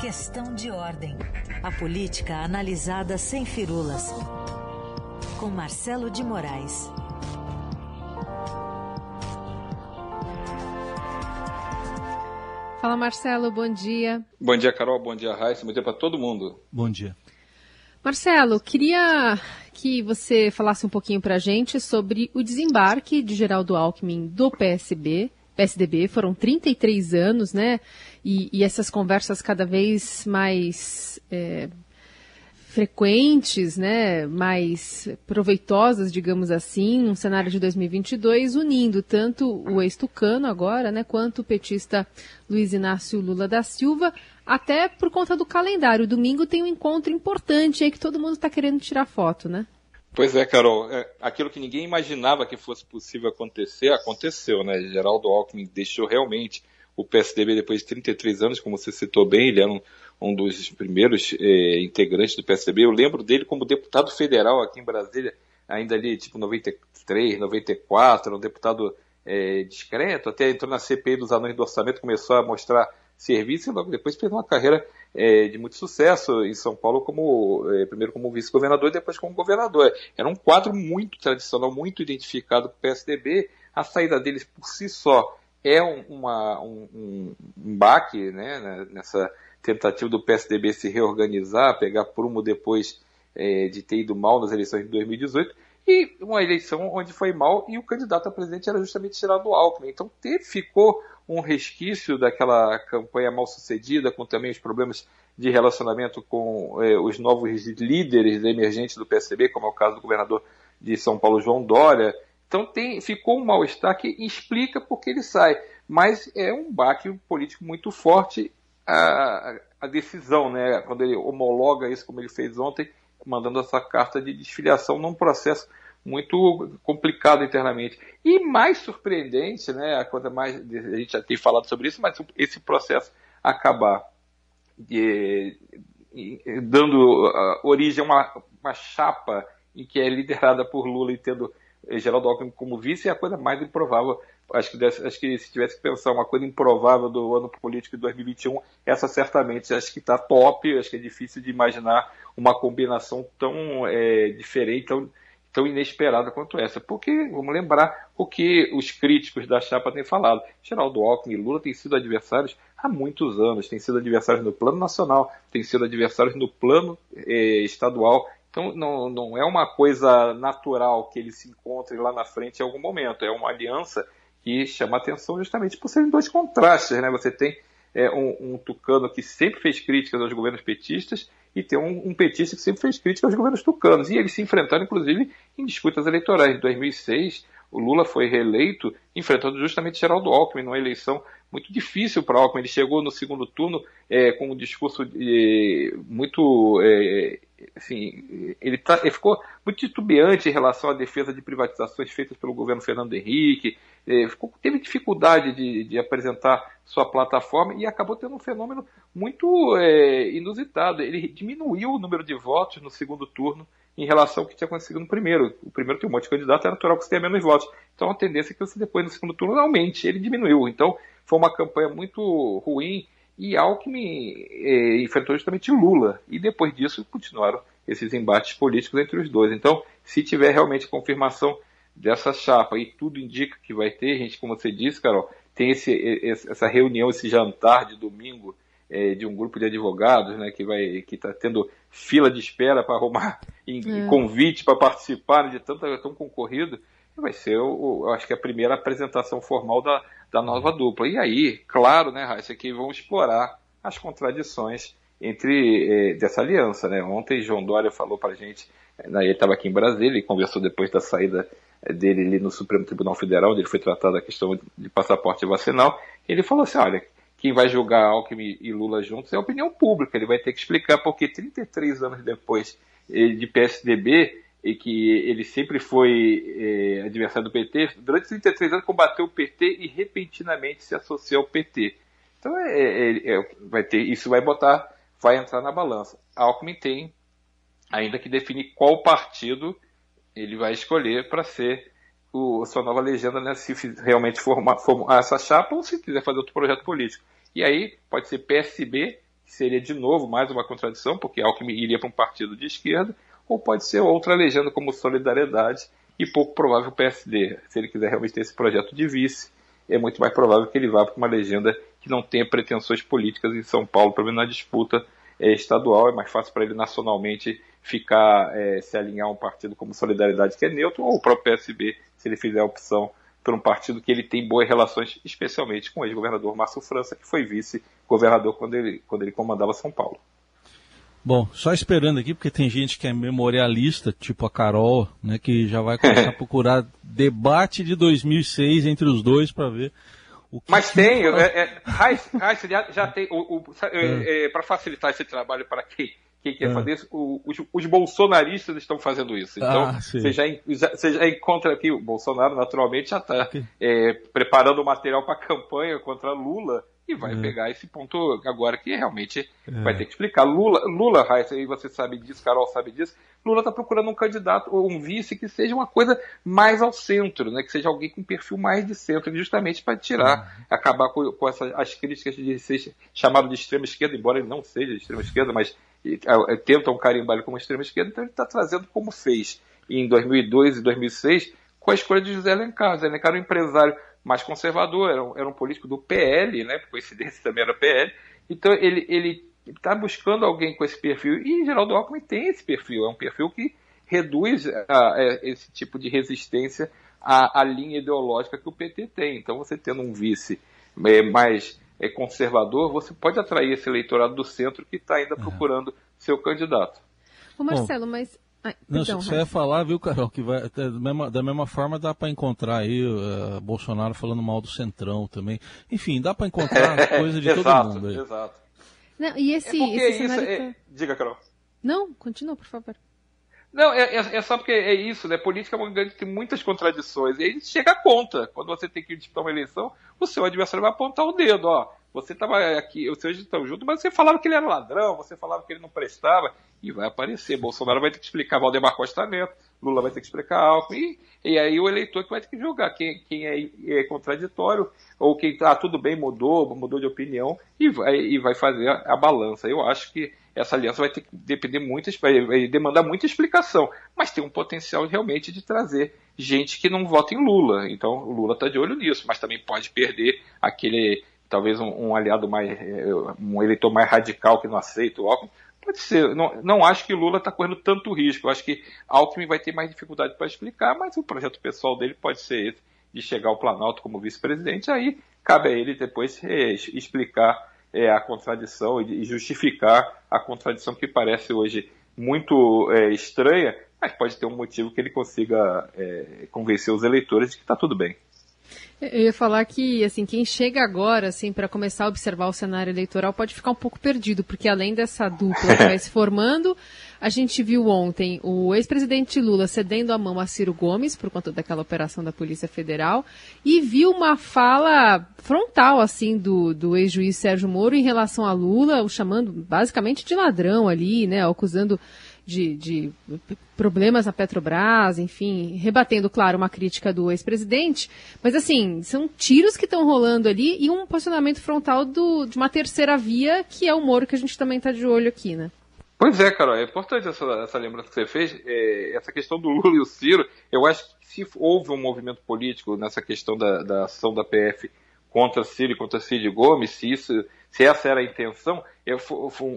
Questão de ordem. A política analisada sem firulas. Com Marcelo de Moraes. Fala Marcelo, bom dia. Bom dia, Carol. Bom dia, Raíssa. Bom dia para todo mundo. Bom dia. Marcelo, queria que você falasse um pouquinho para a gente sobre o desembarque de Geraldo Alckmin do PSB, PSDB. Foram 33 anos, né? E, e essas conversas cada vez mais é, frequentes, né, mais proveitosas, digamos assim, num cenário de 2022, unindo tanto o ex-tucano agora, né, quanto o petista Luiz Inácio Lula da Silva, até por conta do calendário. Domingo tem um encontro importante aí que todo mundo está querendo tirar foto, né? Pois é, Carol. É, aquilo que ninguém imaginava que fosse possível acontecer, aconteceu, né? Geraldo Alckmin deixou realmente o PSDB depois de 33 anos, como você citou bem, ele era um, um dos primeiros eh, integrantes do PSDB. Eu lembro dele como deputado federal aqui em Brasília, ainda ali, tipo 93, 94, um deputado eh, discreto, até entrou na CPI dos anões do orçamento, começou a mostrar serviço e logo depois fez uma carreira eh, de muito sucesso em São Paulo, como primeiro como vice-governador e depois como governador. Era um quadro muito tradicional, muito identificado com o PSDB. A saída deles por si só é um, uma, um, um, um baque né, nessa tentativa do PSDB se reorganizar, pegar prumo depois é, de ter ido mal nas eleições de 2018, e uma eleição onde foi mal e o candidato a presidente era justamente Geraldo Alckmin. Então teve, ficou um resquício daquela campanha mal sucedida, com também os problemas de relacionamento com é, os novos líderes emergentes do PSDB, como é o caso do governador de São Paulo, João Dória. Então tem, ficou um mal-estar que explica por que ele sai. Mas é um baque político muito forte a, a decisão, né, quando ele homologa isso como ele fez ontem, mandando essa carta de desfiliação num processo muito complicado internamente. E mais surpreendente, né, a coisa mais, a gente já tem falado sobre isso, mas esse processo acabar de, dando uh, origem a uma, uma chapa em que é liderada por Lula e tendo Geraldo Alckmin como vice é a coisa mais improvável acho que, acho que se tivesse que pensar uma coisa improvável do ano político de 2021, essa certamente acho que está top, acho que é difícil de imaginar uma combinação tão é, diferente, tão, tão inesperada quanto essa. Porque, vamos lembrar o que os críticos da chapa têm falado. Geraldo Alckmin e Lula têm sido adversários há muitos anos, têm sido adversários no plano nacional, têm sido adversários no plano é, estadual. Então, não, não é uma coisa natural que eles se encontrem lá na frente em algum momento. É uma aliança que chama atenção justamente por serem dois contrastes. Né? Você tem é, um, um, tucano que sempre fez críticas aos governos petistas e tem um, um, petista que sempre fez críticas aos governos tucanos. E eles se enfrentaram, inclusive, em disputas eleitorais. Em 2006, o Lula foi reeleito enfrentando justamente Geraldo Alckmin numa eleição muito difícil para Alckmin. Ele chegou no segundo turno é, com um discurso de, muito. É, assim, ele, tá, ele, ficou muito titubeante em relação à defesa de privatizações feitas pelo governo Fernando Henrique. É, ficou, teve dificuldade de, de, apresentar sua plataforma e acabou tendo um fenômeno muito é, inusitado. Ele diminuiu o número de votos no segundo turno em relação ao que tinha acontecido no primeiro. O primeiro tem um monte de candidato, é natural que você tenha menos votos. Então a tendência é que você depois no segundo turno aumente. Ele diminuiu. Então foi uma campanha muito ruim e Alckmin eh, enfrentou justamente Lula. E depois disso continuaram esses embates políticos entre os dois. Então, se tiver realmente confirmação dessa chapa e tudo indica que vai ter, gente, como você disse, Carol, tem esse, essa reunião, esse jantar de domingo é, de um grupo de advogados, né, que vai que está tendo fila de espera para arrumar em, é. convite para participar de tanto tão concorrido, vai ser, o, eu acho que a primeira apresentação formal da, da nova dupla. E aí, claro, né, Raíssa, que vão explorar as contradições entre eh, dessa aliança, né? Ontem João Dória falou para a gente, né, ele estava aqui em Brasília e conversou depois da saída dele ali no Supremo Tribunal Federal, onde ele foi tratado a questão de passaporte vacinal. Ele falou assim, olha, quem vai julgar Alckmin e Lula juntos é a opinião pública. Ele vai ter que explicar porque 33 anos depois de PSDB, e que ele sempre foi é, adversário do PT, durante 33 anos combateu o PT e repentinamente se associou ao PT. Então é, é, é, vai ter, isso vai botar, vai entrar na balança. Alckmin tem ainda que definir qual partido ele vai escolher para ser o, a sua nova legenda, né, se realmente formar, formar essa chapa ou se quiser fazer outro projeto político. E aí pode ser PSB, que seria de novo mais uma contradição, porque Alckmin iria para um partido de esquerda, ou pode ser outra legenda como Solidariedade, e pouco provável o PSD, se ele quiser realmente ter esse projeto de vice, é muito mais provável que ele vá para uma legenda que não tenha pretensões políticas em São Paulo, pelo menos na disputa é, estadual, é mais fácil para ele nacionalmente ficar, é, se alinhar a um partido como Solidariedade, que é neutro, ou o próprio PSB, se ele fizer a opção por um partido que ele tem boas relações, especialmente com o ex-governador Márcio França, que foi vice-governador quando ele, quando ele comandava São Paulo. Bom, só esperando aqui, porque tem gente que é memorialista, tipo a Carol, né, que já vai começar a procurar debate de 2006 entre os dois para ver o que Mas tem, é, é, Heiss, já, já tem, o, o é. é, para facilitar esse trabalho para quem quem quer é. fazer isso, os, os, bolsonaristas estão fazendo isso. Então, ah, você, já, você já encontra aqui, o Bolsonaro naturalmente já está é, preparando o material para a campanha contra Lula e vai é. pegar esse ponto agora que realmente é. vai ter que explicar. Lula, Lula, Raíssa, e você sabe disso, Carol sabe disso, Lula está procurando um candidato ou um vice que seja uma coisa mais ao centro, né? que seja alguém com perfil mais de centro, justamente para tirar, uhum. acabar com, com essa, as críticas de ser chamado de extrema esquerda, embora ele não seja de extrema esquerda, mas é, tentam carimbar ele como extrema esquerda, então ele está trazendo como fez em 2002 e 2006 com a escolha de José Alencar. José Alencar era um empresário mais conservador, era um, era um político do PL, né, por coincidência também era PL, então ele ele está buscando alguém com esse perfil, e Geraldo Alckmin tem esse perfil, é um perfil que reduz a, a, esse tipo de resistência à, à, linha ideológica que o PT tem. Então você tendo um vice é, mais é, conservador, você pode atrair esse eleitorado do centro que está ainda é. procurando seu candidato. Ô Marcelo, Bom, mas Ai, não, perdão, você ia falar, viu, Carol, que vai, da, mesma, da mesma forma dá para encontrar aí uh, Bolsonaro falando mal do Centrão também. Enfim, dá para encontrar coisa de exato, todo mundo aí. Exato. Não, e esse, é esse isso, é... Tá- Diga, Carol. Não, continua, por favor. Não, é, é, é, só porque é isso, né? Política é uma grande tem muitas contradições. E aí chega a conta. Quando você tem que disputar uma eleição, o seu adversário vai apontar o dedo, ó. Você estava aqui, seus estão juntos, mas você falava que ele era ladrão, você falava que ele não prestava, e vai aparecer. Bolsonaro vai ter que explicar Valdemar Costa Neto, Lula vai ter que explicar Alckmin, e, e aí o eleitor que vai ter que julgar quem, quem é, é, contraditório, ou quem tá tudo bem, mudou, mudou de opinião, e vai, e vai fazer a, a balança. Eu acho que essa aliança vai ter que depender muito, vai demandar muita explicação, mas tem um potencial realmente de trazer gente que não vota em Lula. Então o Lula está de olho nisso, mas também pode perder aquele talvez um, um, aliado mais, eh, um eleitor mais radical que não aceita o Alckmin. Pode ser. Não, não acho que Lula está correndo tanto risco. Eu acho que Alckmin vai ter mais dificuldade para explicar, mas o projeto pessoal dele pode ser esse, de chegar ao Planalto como vice-presidente. Aí cabe a ele depois é, explicar é, a contradição e justificar a contradição que parece hoje muito é, estranha, mas pode ter um motivo que ele consiga convencer os eleitores de que está tudo bem. Eu ia falar que, assim, quem chega agora, assim, para começar a observar o cenário eleitoral pode ficar um pouco perdido, porque além dessa dupla que vai se formando, a gente viu ontem o ex-presidente Lula cedendo a mão a Ciro Gomes por conta daquela operação da Polícia Federal e viu uma fala frontal, assim, do, do ex-juiz Sérgio Moro em relação a Lula, o chamando basicamente de ladrão ali, né, acusando de, de problemas na Petrobras, enfim, rebatendo, claro, uma crítica do ex-presidente. Mas, assim, são tiros que estão rolando ali e um posicionamento frontal do, de uma terceira via, que é o Moro, que a gente também está de olho aqui, né? Pois é, Carol, é importante essa, essa lembrança que você fez. É, essa questão do Lula e o Ciro, eu acho que se houve um movimento político nessa questão da, da ação da PF contra Ciro e contra Cid Gomes, se isso se essa era a intenção, eu,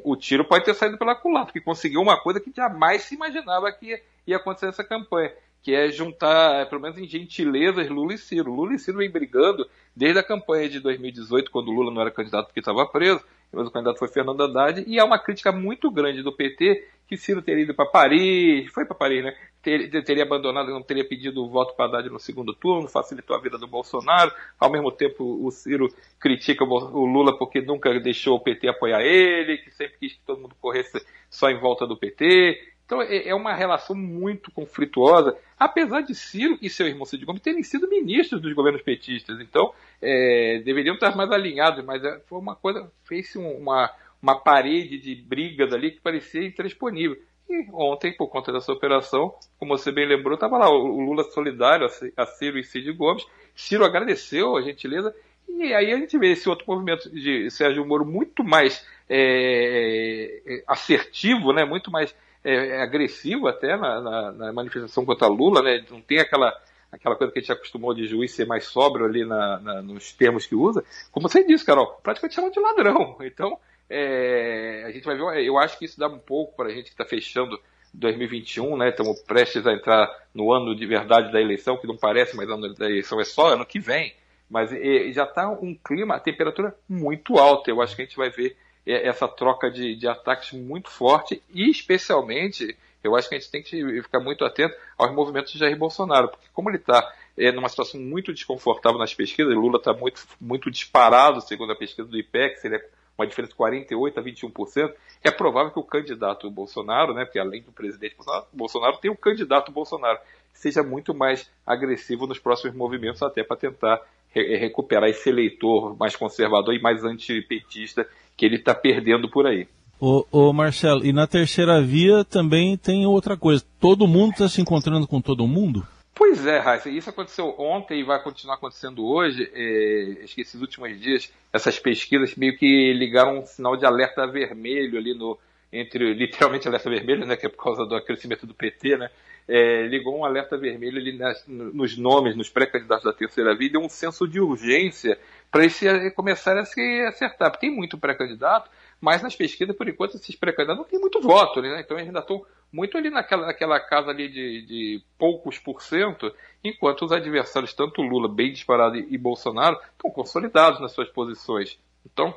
o tiro pode ter saído pela culatra, porque conseguiu uma coisa que jamais se imaginava que ia, acontecer nessa campanha, que é juntar, é, pelo menos em gentilezas, Lula e Ciro. Lula e Ciro vem brigando desde a campanha de 2018, quando Lula não era candidato porque estava preso, mas o candidato foi Fernando Haddad, e há uma crítica muito grande do PT que Ciro teria ido para Paris, foi para Paris, né? Ter, teria abandonado, não teria pedido o voto para Haddad no segundo turno, facilitou a vida do Bolsonaro. Ao mesmo tempo, o Ciro critica o Lula porque nunca deixou o PT apoiar ele, que sempre quis que todo mundo corresse só em volta do PT. Então é, é uma relação muito conflituosa, apesar de Ciro e seu irmão Cid Gomes terem sido ministros dos governos petistas. Então é, deveriam estar mais alinhados, mas é, foi uma coisa, fez-se uma, uma parede de brigas ali que parecia intransponível. E ontem, por conta dessa operação, como você bem lembrou, estava lá o Lula solidário a Ciro e Cid Gomes. Ciro agradeceu a gentileza. E aí a gente vê esse outro movimento de Sérgio Moro muito mais é, é, assertivo, né? muito mais é, agressivo até na, na, na, manifestação contra Lula, né? não tem aquela, aquela coisa que a gente acostumou de juiz ser mais sóbrio ali na, na, nos termos que usa. Como você disse, Carol, praticamente chamam de ladrão. Então, é, a gente vai ver, eu acho que isso dá um pouco para a gente que está fechando 2021, né? Estamos prestes a entrar no ano de verdade da eleição, que não parece, mas ano da eleição é só ano que vem. Mas já está um clima, a temperatura muito alta. Eu acho que a gente vai ver é, essa troca de, de ataques muito forte e, especialmente, eu acho que a gente tem que ficar muito atento aos movimentos de Jair Bolsonaro, porque como ele está é, numa situação muito desconfortável nas pesquisas, Lula está muito, muito disparado, segundo a pesquisa do IPEX, ele é uma diferença de 48% a 21%, é provável que o candidato Bolsonaro, né, porque além do presidente Bolsonaro, Bolsonaro tem o candidato Bolsonaro, seja muito mais agressivo nos próximos movimentos, até para tentar re recuperar esse eleitor mais conservador e mais antipetista que ele está perdendo por aí. Ô, ô, Marcelo, e na terceira via também tem outra coisa. Todo mundo está se encontrando com todo mundo? Pois é, Raíssa, isso aconteceu ontem e vai continuar acontecendo hoje. É, acho que esses últimos dias, essas pesquisas meio que ligaram um sinal de alerta vermelho ali no. Entre, literalmente alerta vermelho, né? Que é por causa do crescimento do PT, né? É, ligou um alerta vermelho ali nas, nos nomes, nos pré-candidatos da terceira via, e deu um senso de urgência para eles começarem a se acertar. Porque tem muito pré-candidato, mas nas pesquisas, por enquanto, esses pré-candidatos não têm muito voto, né? Então eles ainda estão muito ali naquela, naquela casa ali de, de, poucos por cento, enquanto os adversários, tanto Lula, bem disparado, e Bolsonaro, estão consolidados nas suas posições. Então,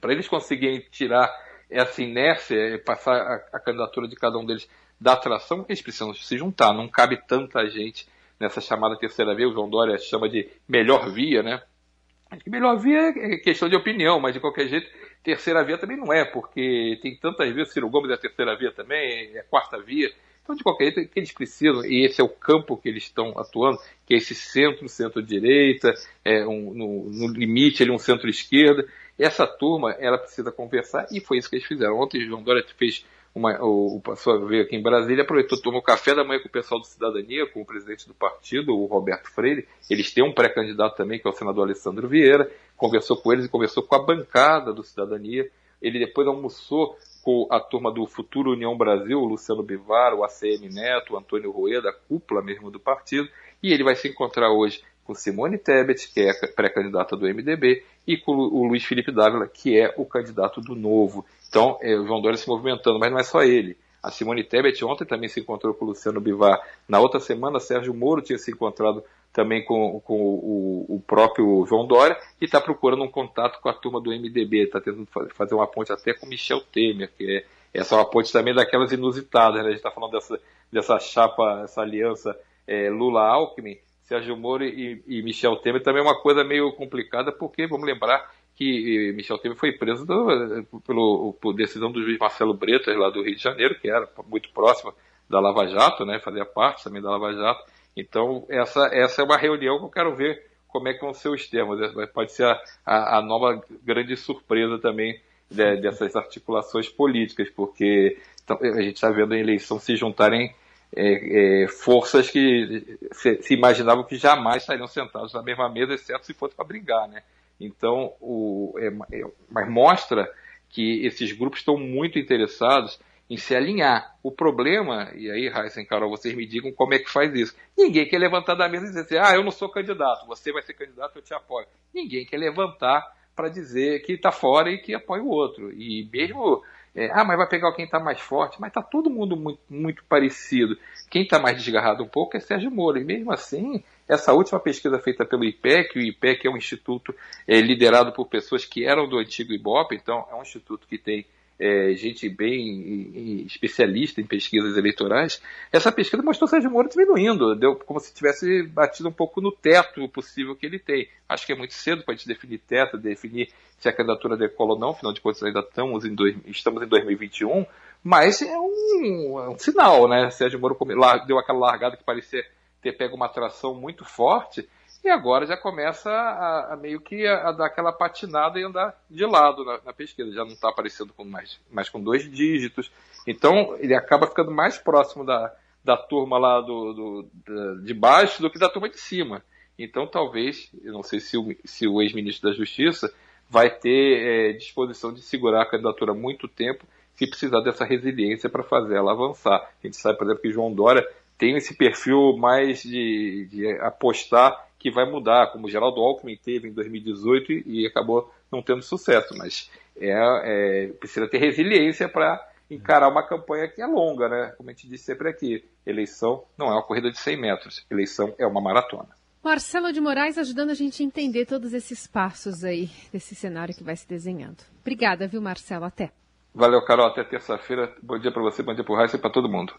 para eles conseguirem tirar essa inércia, passar a, a, candidatura de cada um deles da atração, eles precisam se juntar. Não cabe tanta gente nessa chamada terceira via, o João Dória chama de melhor via, né? Melhor via é questão de opinião, mas de qualquer jeito terceira via também não é, porque tem tantas vias, Ciro Gomes é terceira via também, é quarta via. Então, de qualquer jeito, que eles precisam, e esse é o campo que eles estão atuando, que é esse centro, centro-direita, é um, no, no, limite ali um centro-esquerda. Essa turma, ela precisa conversar, e foi isso que eles fizeram. Ontem, João Dória fez uma, o, o passou veio aqui em Brasília, aproveitou, tomou café da manhã com o pessoal do Cidadania, com o presidente do partido, o Roberto Freire. Eles têm um pré-candidato também, que é o senador Alessandro Vieira conversou com eles e conversou com a bancada do Cidadania. Ele depois almoçou com a turma do Futuro União Brasil, o Luciano Bivar, o ACM Neto, o Antônio Rueda, a cúpula mesmo do partido, e ele vai se encontrar hoje com Simone Tebet, que é pré-candidata do MDB, e com o Luiz Felipe Dávila, que é o candidato do Novo. Então, é, o João Dória se movimentando, mas não é só ele. A Simone Tebet ontem também se encontrou com o Luciano Bivar. Na outra semana, Sérgio Moro tinha se encontrado também com, com o, o, próprio João Dória e está procurando um contato com a turma do MDB. Está tentando fazer uma ponte até com Michel Temer, que é essa é uma ponte também daquelas inusitadas. Né? A gente está falando dessa, dessa chapa, essa aliança é, Lula-Alckmin. Sérgio Moro e, e, Michel Temer também é uma coisa meio complicada, porque vamos lembrar que Michel Temer foi preso do, pelo, por decisão do juiz Marcelo Bretas, lá do Rio de Janeiro, que era muito próximo da Lava Jato, né, fazia parte também da Lava Jato. Então, essa, essa é uma reunião que eu quero ver como é que vão ser os termos. Pode ser a, a, a nova grande surpresa também de, dessas articulações políticas, porque então, a gente está vendo a eleição se juntarem é, é, forças que se, se, imaginavam que jamais estariam sentados na mesma mesa, exceto se fosse para brigar, né? Então, o, é, é, mas mostra que esses grupos estão muito interessados em se alinhar. O problema, e aí, Raíssa e Carol, vocês me digam como é que faz isso. Ninguém quer levantar da mesa e dizer assim, ah, eu não sou candidato, você vai ser candidato, eu te apoio. Ninguém quer levantar para dizer que está fora e que apoia o outro. E mesmo, é, ah, mas vai pegar quem está mais forte, mas está todo mundo muito, muito parecido. Quem está mais desgarrado um pouco é Sérgio Moro. E mesmo assim, essa última pesquisa feita pelo IPEC, o IPEC é um instituto é, liderado por pessoas que eram do antigo IBOP, então é um instituto que tem é, gente bem especialista em pesquisas eleitorais, essa pesquisa mostrou Sérgio Moro diminuindo, deu como se tivesse batido um pouco no teto possível que ele tem. Acho que é muito cedo para a gente definir teto, definir se a candidatura decola ou não, afinal de contas ainda estamos em, dois, estamos em 2021, mas é um, é um sinal, né? Sérgio Moro deu aquela largada que parecia ter pego uma atração muito forte, e agora já começa a, a meio que a, a, dar aquela patinada e andar de lado na, na pesquisa. Já não está aparecendo com mais, mais com dois dígitos. Então ele acaba ficando mais próximo da, da turma lá do, do, de baixo do que da turma de cima. Então talvez, eu não sei se o, se o ex-ministro da Justiça vai ter é, disposição de segurar a candidatura muito tempo se precisar dessa resiliência para fazer ela avançar. A gente sabe, por exemplo, que João Dória tem esse perfil mais de, de apostar que vai mudar, como o Geraldo Alckmin teve em 2018 e, e acabou não tendo sucesso, mas é, é precisa ter resiliência para encarar uma campanha que é longa, né? Como a gente disse sempre aqui, eleição não é uma corrida de 100 metros, eleição é uma maratona. Marcelo de Moraes ajudando a gente a entender todos esses passos aí desse cenário que vai se desenhando. Obrigada, viu, Marcelo? Até. Valeu, Carol. Até terça-feira. Bom dia para você, bom dia para o Raíssa e para todo mundo.